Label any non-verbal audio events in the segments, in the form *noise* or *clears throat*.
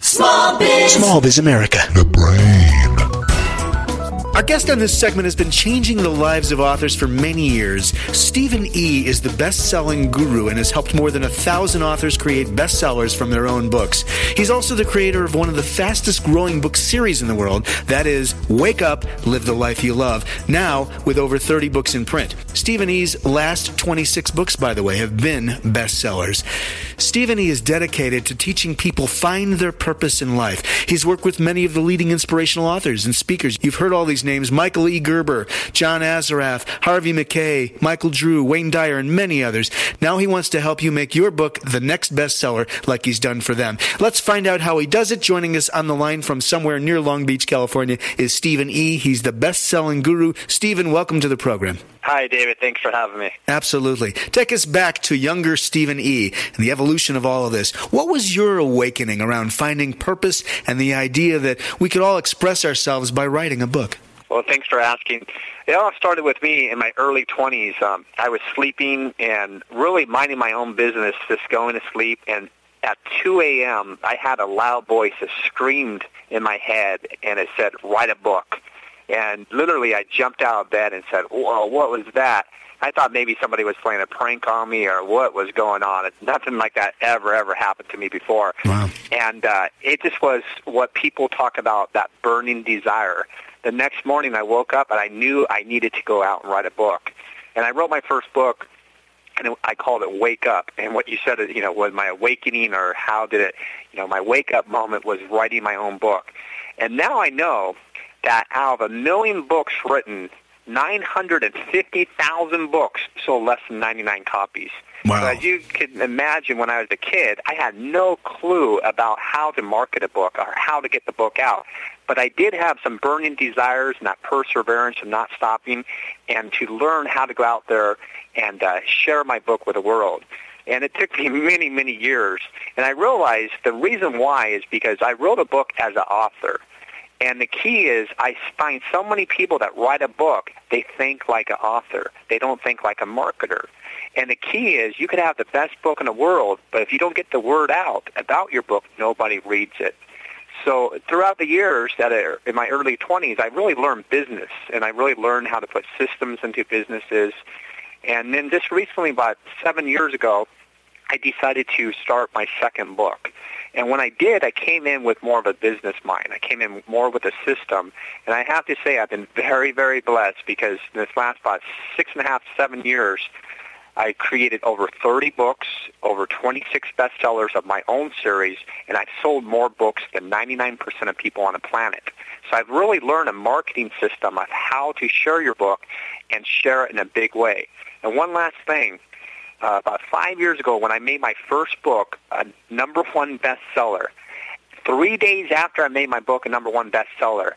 Small Biz. Small Biz America. The brain. Our guest on this segment has been changing the lives of authors for many years. Steven E. is the best selling guru and has helped more than a thousand authors create bestsellers from their own books. He's also the creator of one of the fastest growing book series in the world that is, Wake Up, Live the Life You Love, now with over 30 books in print. Steven E.'s last 26 books, by the way, have been bestsellers. Steven E. is dedicated to teaching people find their purpose in life. He's worked with many of the leading inspirational authors and speakers. You've heard all these names Michael E. Gerber, John Assaraf, Harvey Mackay, Michael Drew, Wayne Dyer, and many others. Now he wants to help you make your book the next bestseller like he's done for them. Let's find out how he does it. Joining us on the line from somewhere near Long Beach, California is Steven E. He's the best selling guru. Steven, welcome to the program. Hi, David. Thanks for having me. Absolutely. Take us back to younger Steven E. and the evolution of all of this. What was your awakening around finding purpose and the idea that we could all express ourselves by writing a book? Well, thanks for asking. It all started with me in my early 20s. Um, I was sleeping and really minding my own business, just going to sleep. And at 2 a.m., I had a loud voice that screamed in my head, and it said, write a book. And literally, I jumped out of bed and said, whoa, what was that? I thought maybe somebody was playing a prank on me or what was going on. Nothing like that ever, ever happened to me before. Wow. And uh, it just was what people talk about, that burning desire the next morning I woke up and I knew I needed to go out and write a book. And I wrote my first book and I called it Wake Up. And what you said, you know, was my awakening or how did it, you know, my wake up moment was writing my own book. And now I know that out of a million books written, 950,000 books sold less than 99 copies. Wow. So as you can imagine, when I was a kid, I had no clue about how to market a book or how to get the book out. But I did have some burning desires and that perseverance and not stopping and to learn how to go out there and uh, share my book with the world. And it took me many, many years. And I realized the reason why is because I wrote a book as an author. And the key is I find so many people that write a book, they think like an author. They don't think like a marketer. And the key is you could have the best book in the world, but if you don't get the word out about your book, nobody reads it. So throughout the years that are in my early 20s, I really learned business, and I really learned how to put systems into businesses. And then just recently, about seven years ago, I decided to start my second book. And when I did, I came in with more of a business mind. I came in more with a system. And I have to say I've been very, very blessed because in this last about six and a half, seven years, I created over 30 books, over 26 bestsellers of my own series, and I've sold more books than 99% of people on the planet. So I've really learned a marketing system of how to share your book and share it in a big way. And one last thing, uh, about five years ago when I made my first book a number one bestseller, three days after I made my book a number one bestseller,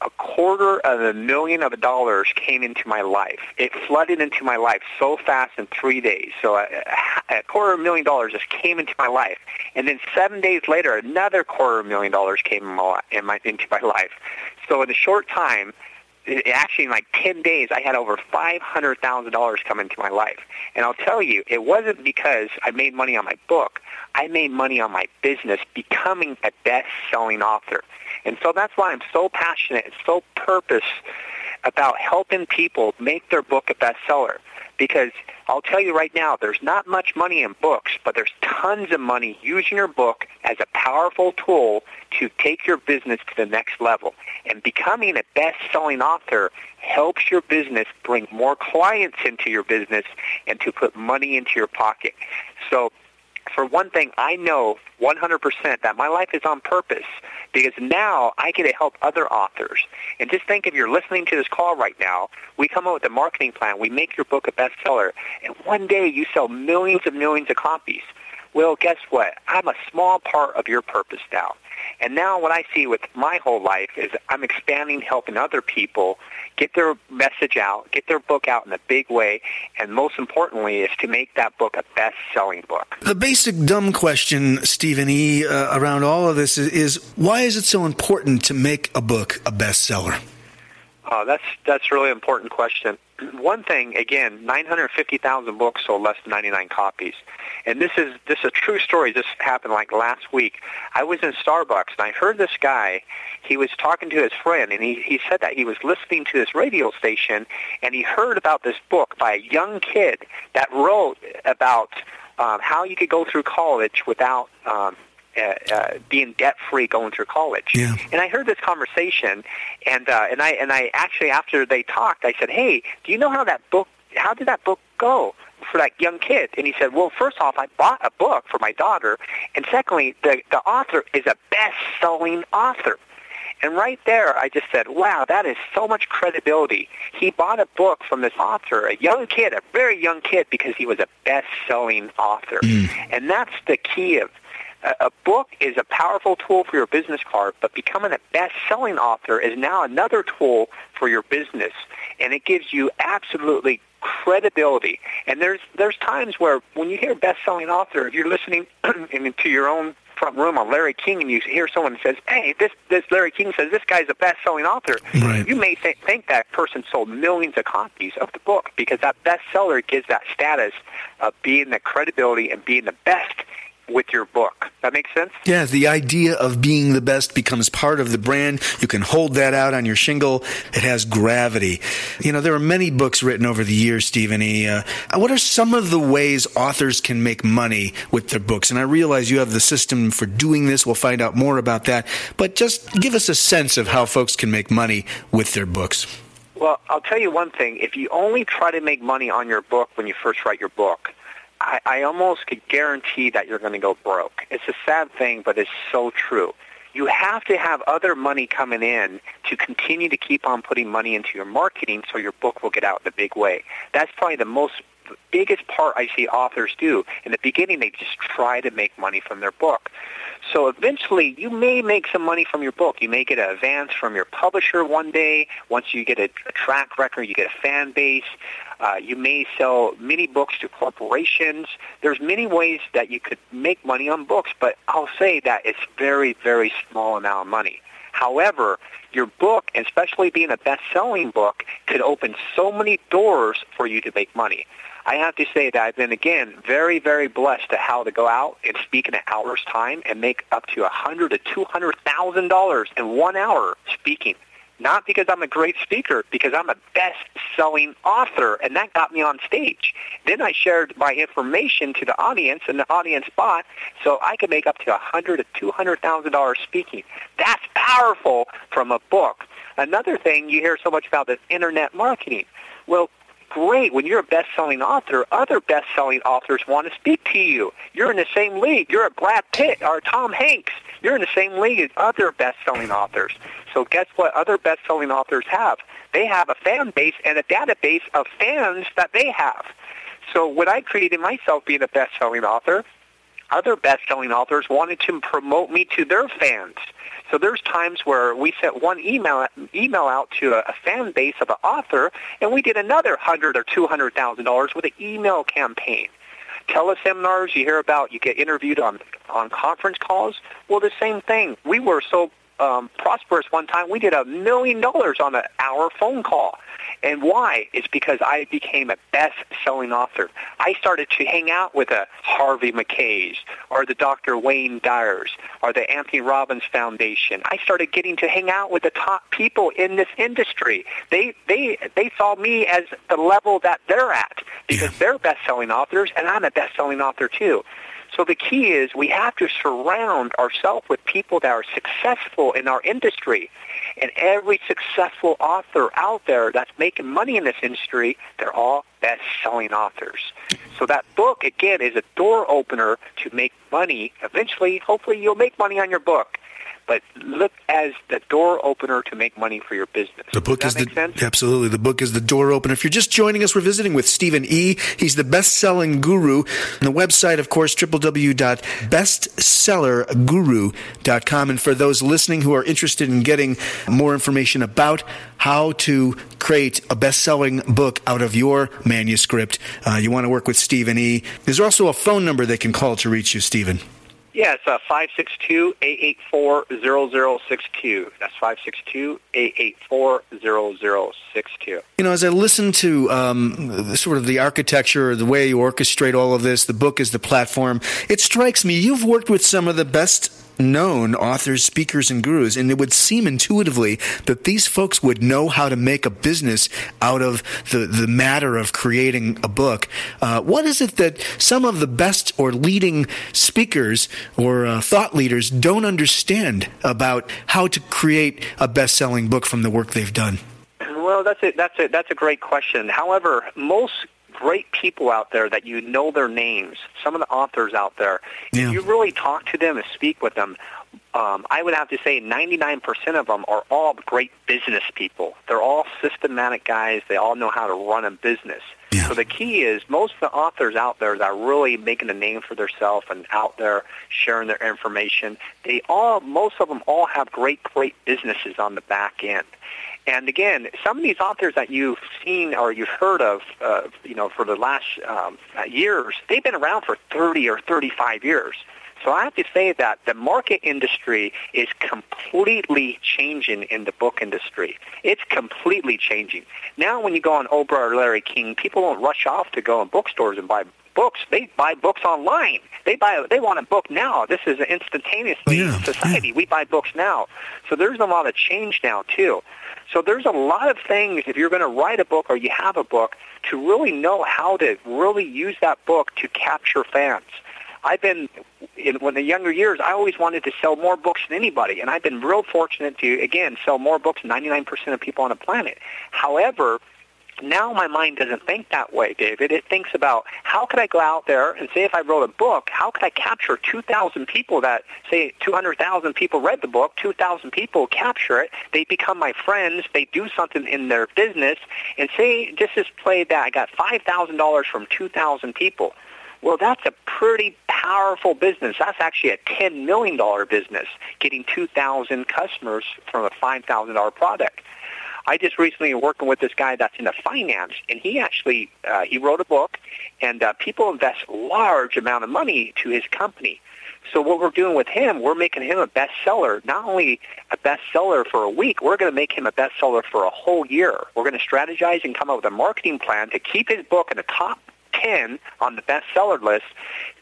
a quarter of a million of dollars came into my life. It flooded into my life so fast in three days. So a, a quarter of a million dollars just came into my life, and then seven days later, another quarter of a million dollars came in my, in my, into my life. So in a short time, actually in like 10 days, I had over $500,000 come into my life. And I'll tell you, it wasn't because I made money on my book. I made money on my business becoming a best-selling author. And so that's why I'm so passionate and so purpose about helping people make their book a bestseller. Because I'll tell you right now, there's not much money in books, but there's tons of money using your book as a powerful tool to take your business to the next level. And becoming a best-selling author helps your business bring more clients into your business and to put money into your pocket. So for one thing, I know 100% that my life is on purpose because now I get to help other authors. And just think if you're listening to this call right now, we come up with a marketing plan, we make your book a bestseller, and one day you sell millions and millions of copies. Well, guess what? I'm a small part of your purpose now. And now what I see with my whole life is I'm expanding, helping other people get their message out, get their book out in a big way, and most importantly is to make that book a best-selling book. The basic dumb question, Steven E., uh, around all of this is, is why is it so important to make a book a bestseller? Uh, that's that's a really important question. *clears throat* One thing, again, 950,000 books sold less than 99 copies. And this is this is a true story. This happened like last week. I was in Starbucks and I heard this guy. He was talking to his friend, and he he said that he was listening to this radio station, and he heard about this book by a young kid that wrote about um, how you could go through college without um, uh, uh, being debt free going through college. Yeah. And I heard this conversation, and uh, and I and I actually after they talked, I said, "Hey, do you know how that book? How did that book go?" for that young kid. And he said, well, first off, I bought a book for my daughter. And secondly, the, the author is a best-selling author. And right there, I just said, wow, that is so much credibility. He bought a book from this author, a young kid, a very young kid, because he was a best-selling author. Mm. And that's the key of a book is a powerful tool for your business card, but becoming a best-selling author is now another tool for your business, and it gives you absolutely credibility. And there's there's times where when you hear best-selling author, if you're listening *clears throat* into your own front room on Larry King and you hear someone says, "Hey, this this Larry King says this guy's a best-selling author," right. you may th- think that person sold millions of copies of the book because that bestseller gives that status of being the credibility and being the best with your book. That makes sense? Yeah, the idea of being the best becomes part of the brand. You can hold that out on your shingle. It has gravity. You know, there are many books written over the years, Steven E. Uh, what are some of the ways authors can make money with their books? And I realize you have the system for doing this. We'll find out more about that. But just give us a sense of how folks can make money with their books. Well, I'll tell you one thing. If you only try to make money on your book when you first write your book, I, I almost could guarantee that you're going to go broke. It's a sad thing, but it's so true. You have to have other money coming in to continue to keep on putting money into your marketing so your book will get out in a big way. That's probably the most biggest part I see authors do. In the beginning, they just try to make money from their book. So eventually, you may make some money from your book. You may get an advance from your publisher one day. Once you get a, a track record, you get a fan base. Uh, you may sell many books to corporations. There's many ways that you could make money on books, but I'll say that it's very, very small amount of money. However, your book, especially being a best-selling book, could open so many doors for you to make money. I have to say that I've been again very, very blessed to how to go out and speak in an hour's time and make up to a hundred to two hundred thousand dollars in one hour speaking. Not because I'm a great speaker, because I'm a best-selling author, and that got me on stage. Then I shared my information to the audience, and the audience bought, so I could make up to a hundred to two hundred thousand dollars speaking. That's powerful from a book. Another thing you hear so much about is internet marketing. Well, great. When you're a best-selling author, other best-selling authors want to speak to you. You're in the same league. You're a Brad Pitt or Tom Hanks. You're in the same league as other best-selling authors. So guess what other best-selling authors have? They have a fan base and a database of fans that they have. So when I created myself being a best-selling author, other best-selling authors wanted to promote me to their fans. So there's times where we sent one email email out to a, a fan base of an author, and we did another hundred or two hundred thousand dollars with an email campaign. Teleseminars you hear about, you get interviewed on on conference calls. Well, the same thing. We were so um, prosperous one time. We did a million dollars on an hour phone call. And why? It's because I became a best-selling author. I started to hang out with the Harvey Mackays or the Dr. Wayne Dyers or the Anthony Robbins Foundation. I started getting to hang out with the top people in this industry. They they they saw me as the level that they're at because yeah. they're best-selling authors and I'm a best-selling author too. So the key is we have to surround ourselves with people that are successful in our industry. And every successful author out there that's making money in this industry, they're all best-selling authors. So that book, again, is a door opener to make money. Eventually, hopefully you'll make money on your book but look as the door opener to make money for your business. The book is the sense? absolutely the book is the door opener. If you're just joining us, we're visiting with Steven E. He's the best-selling guru. And the website, of course, www.bestsellerguru.com. And for those listening who are interested in getting more information about how to create a best-selling book out of your manuscript, uh, you want to work with Steven E. There's also a phone number they can call to reach you, Steven. Yeah, it's uh, 562-884-0062. That's 562-884-0062. You know, as I listen to um, sort of the architecture, the way you orchestrate all of this, the book is the platform, it strikes me you've worked with some of the best known authors, speakers, and gurus, and it would seem intuitively that these folks would know how to make a business out of the, the matter of creating a book. Uh, what is it that some of the best or leading speakers or uh, thought leaders don't understand about how to create a best selling book from the work they've done? Well, that's a, that's a, that's a great question. However, most great people out there that you know their names, some of the authors out there, yeah. if you really talk to them and speak with them, um, I would have to say 99% of them are all great business people. They're all systematic guys. They all know how to run a business. Yeah. So the key is most of the authors out there that are really making a name for themselves and out there sharing their information, they all, most of them all have great, great businesses on the back end. And again, some of these authors that you've seen or you've heard of, uh, you know, for the last um, years, they've been around for 30 or 35 years. So I have to say that the market industry is completely changing in the book industry. It's completely changing. Now when you go on Oprah or Larry King, people don't rush off to go in bookstores and buy books. They buy books online. They buy. They want a book now. This is an instantaneously yeah, society. Yeah. We buy books now. So there's a lot of change now too. So there's a lot of things if you're going to write a book or you have a book to really know how to really use that book to capture fans. I've been in when the younger years, I always wanted to sell more books than anybody, and I've been real fortunate to again sell more books than 99% of people on the planet. However, now my mind doesn't think that way, David. It thinks about how could I go out there and say if I wrote a book, how could I capture 2,000 people that say 200,000 people read the book, 2,000 people capture it, they become my friends, they do something in their business, and say just as play that I got $5,000 from 2,000 people. Well, that's a pretty powerful business. That's actually a $10 million business, getting 2,000 customers from a $5,000 product. I just recently working with this guy that's in the finance, and he actually uh, he wrote a book, and uh, people invest large amount of money to his company. So what we're doing with him, we're making him a bestseller. Not only a bestseller for a week, we're going to make him a bestseller for a whole year. We're going to strategize and come up with a marketing plan to keep his book in the top 10 on the bestseller list.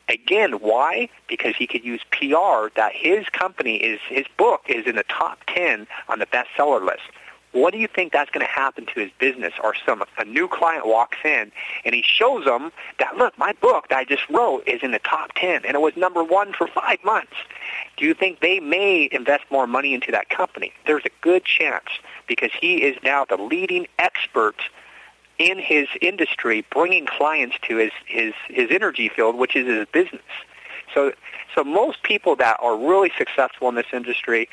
Again, why? Because he could use PR that his company is, his book is in the top 10 on the bestseller list. What do you think that's going to happen to his business? Or some a new client walks in and he shows them that look, my book that I just wrote is in the top ten and it was number one for five months. Do you think they may invest more money into that company? There's a good chance because he is now the leading expert in his industry, bringing clients to his his his energy field, which is his business. So, so most people that are really successful in this industry,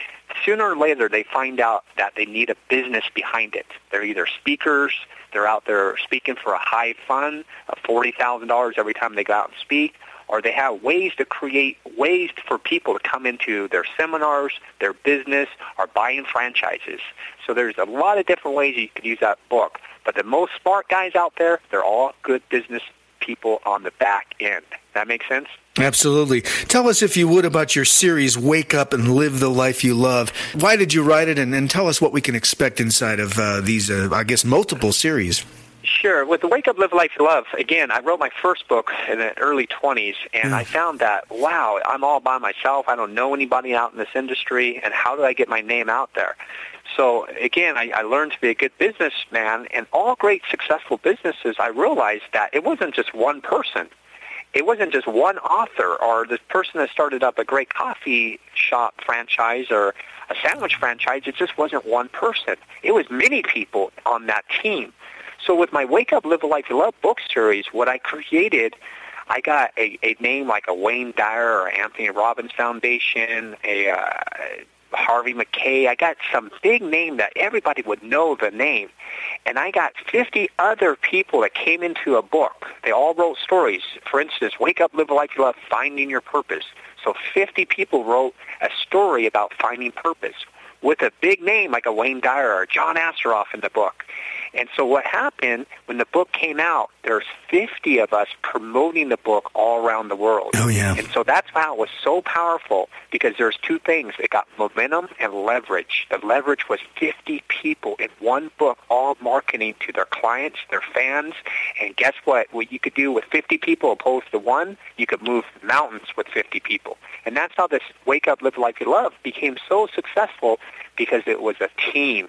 sooner or later they find out that they need a business behind it. They're either speakers, they're out there speaking for a high fund of $40,000 every time they go out and speak, or they have ways to create ways for people to come into their seminars, their business, or buying franchises. So there's a lot of different ways you could use that book. But the most smart guys out there, they're all good business people on the back end. That makes sense? Absolutely. Tell us, if you would, about your series, Wake Up and Live the Life You Love. Why did you write it? And, and tell us what we can expect inside of uh, these, uh, I guess, multiple series. Sure. With the Wake Up, Live the Life You Love, again, I wrote my first book in the early 20s, and mm. I found that, wow, I'm all by myself. I don't know anybody out in this industry, and how do I get my name out there? So again, I, I learned to be a good businessman, and all great successful businesses, I realized that it wasn't just one person. It wasn't just one author or the person that started up a great coffee shop franchise or a sandwich franchise. It just wasn't one person. It was many people on that team. So with my Wake Up, Live a Life You Love book series, what I created, I got a, a name like a Wayne Dyer or Anthony Robbins Foundation, a uh, Harvey Mackay. I got some big name that everybody would know the name. And I got 50 other people that came into a book. They all wrote stories. For instance, Wake Up, Live a Life You Love, Finding Your Purpose. So 50 people wrote a story about finding purpose with a big name like a Wayne Dyer or John Assaraf in the book. And so what happened when the book came out, there's 50 of us promoting the book all around the world. Oh, yeah. And so that's why it was so powerful because there's two things. It got momentum and leverage. The leverage was 50 people in one book all marketing to their clients, their fans. And guess what? What you could do with 50 people opposed to one, you could move mountains with 50 people. And that's how this Wake Up, Live Life You Love became so successful because it was a team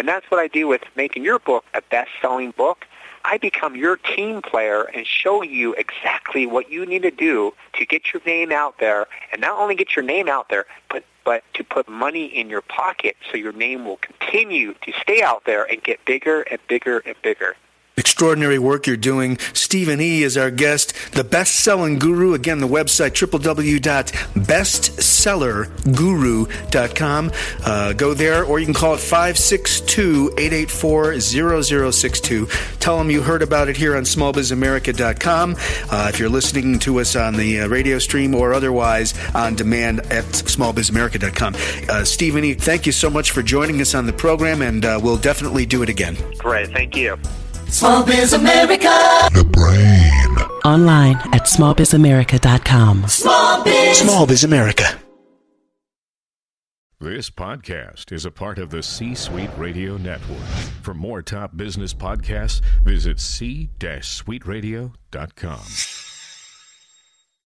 and that's what I do with making your book a best-selling book. I become your team player and show you exactly what you need to do to get your name out there, and not only get your name out there, but but to put money in your pocket so your name will continue to stay out there and get bigger and bigger and bigger extraordinary work you're doing. Steven E. is our guest, the best-selling guru. Again, the website www.bestsellerguru.com. Uh, go there, or you can call it 562-884-0062. Tell them you heard about it here on smallbizamerica.com. Uh, if you're listening to us on the uh, radio stream or otherwise on demand at smallbizamerica.com. Uh, Steven E., thank you so much for joining us on the program, and uh, we'll definitely do it again. Great. Thank you. Small Biz America. The brain. Online at smallbizamerica.com. Small Biz. Small Biz America. This podcast is a part of the C Suite Radio Network. For more top business podcasts, visit c-suiteradio.com.